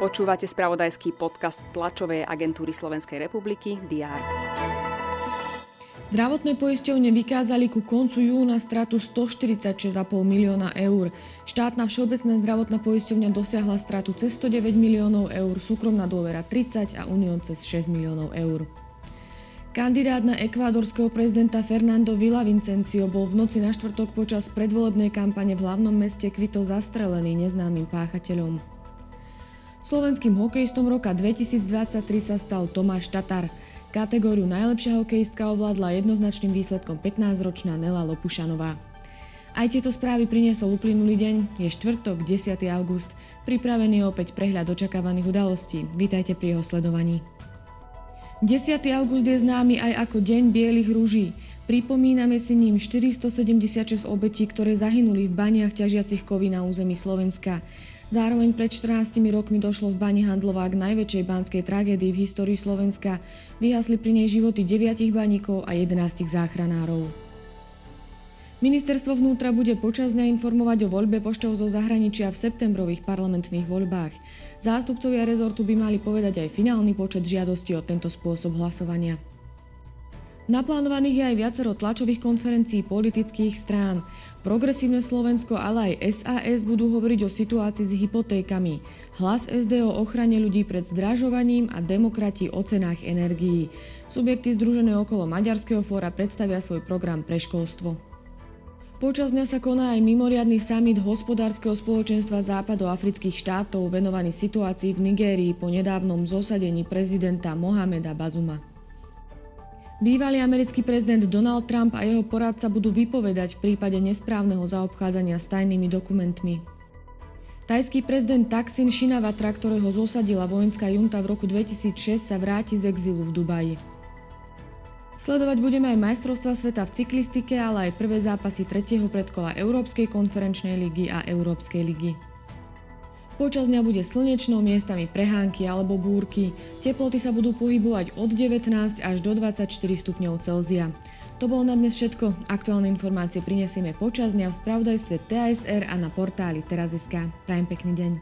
Počúvate spravodajský podcast tlačovej agentúry Slovenskej republiky DR. Zdravotné poisťovne vykázali ku koncu júna stratu 146,5 milióna eur. Štátna všeobecná zdravotná poisťovňa dosiahla stratu cez 109 miliónov eur, súkromná dôvera 30 a Unión cez 6 miliónov eur. Kandidát na ekvádorského prezidenta Fernando Villavicencio bol v noci na štvrtok počas predvolebnej kampane v hlavnom meste Kvito zastrelený neznámym páchateľom. Slovenským hokejistom roka 2023 sa stal Tomáš Tatar. Kategóriu najlepšia hokejistka ovládla jednoznačným výsledkom 15-ročná Nela Lopušanová. Aj tieto správy priniesol uplynulý deň, je štvrtok, 10. august. Pripravený opäť prehľad očakávaných udalostí. Vítajte pri jeho sledovaní. 10. august je známy aj ako Deň bielých rúží. Pripomíname si ním 476 obetí, ktoré zahynuli v baniach ťažiacich kovy na území Slovenska. Zároveň pred 14 rokmi došlo v bani Handlová k najväčšej banskej tragédii v histórii Slovenska. Vyhasli pri nej životy 9 baníkov a 11 záchranárov. Ministerstvo vnútra bude počas dňa informovať o voľbe poštou zo zahraničia v septembrových parlamentných voľbách. Zástupcovia rezortu by mali povedať aj finálny počet žiadostí o tento spôsob hlasovania. Naplánovaných je aj viacero tlačových konferencií politických strán. Progresívne Slovensko, ale aj SAS budú hovoriť o situácii s hypotékami. Hlas SD o ochrane ľudí pred zdražovaním a demokrati o cenách energií. Subjekty združené okolo Maďarského fóra predstavia svoj program pre školstvo. Počas dňa sa koná aj mimoriadny summit hospodárskeho spoločenstva západoafrických štátov venovaný situácii v Nigérii po nedávnom zosadení prezidenta Mohameda Bazuma. Bývalý americký prezident Donald Trump a jeho poradca budú vypovedať v prípade nesprávneho zaobchádzania s tajnými dokumentmi. Tajský prezident Taksin Shinawatra, ktorého zosadila vojenská junta v roku 2006, sa vráti z exilu v Dubaji. Sledovať budeme aj majstrovstva sveta v cyklistike, ale aj prvé zápasy tretieho predkola Európskej konferenčnej ligy a Európskej ligy. Počas dňa bude slnečno, miestami prehánky alebo búrky. Teploty sa budú pohybovať od 19 až do 24 stupňov Celzia. To bolo na dnes všetko. Aktuálne informácie prinesieme počas dňa v spravodajstve TSR a na portáli teraz.sk. Prajem pekný deň.